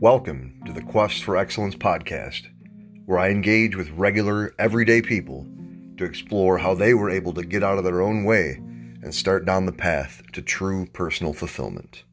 Welcome to the Quest for Excellence podcast, where I engage with regular, everyday people to explore how they were able to get out of their own way and start down the path to true personal fulfillment.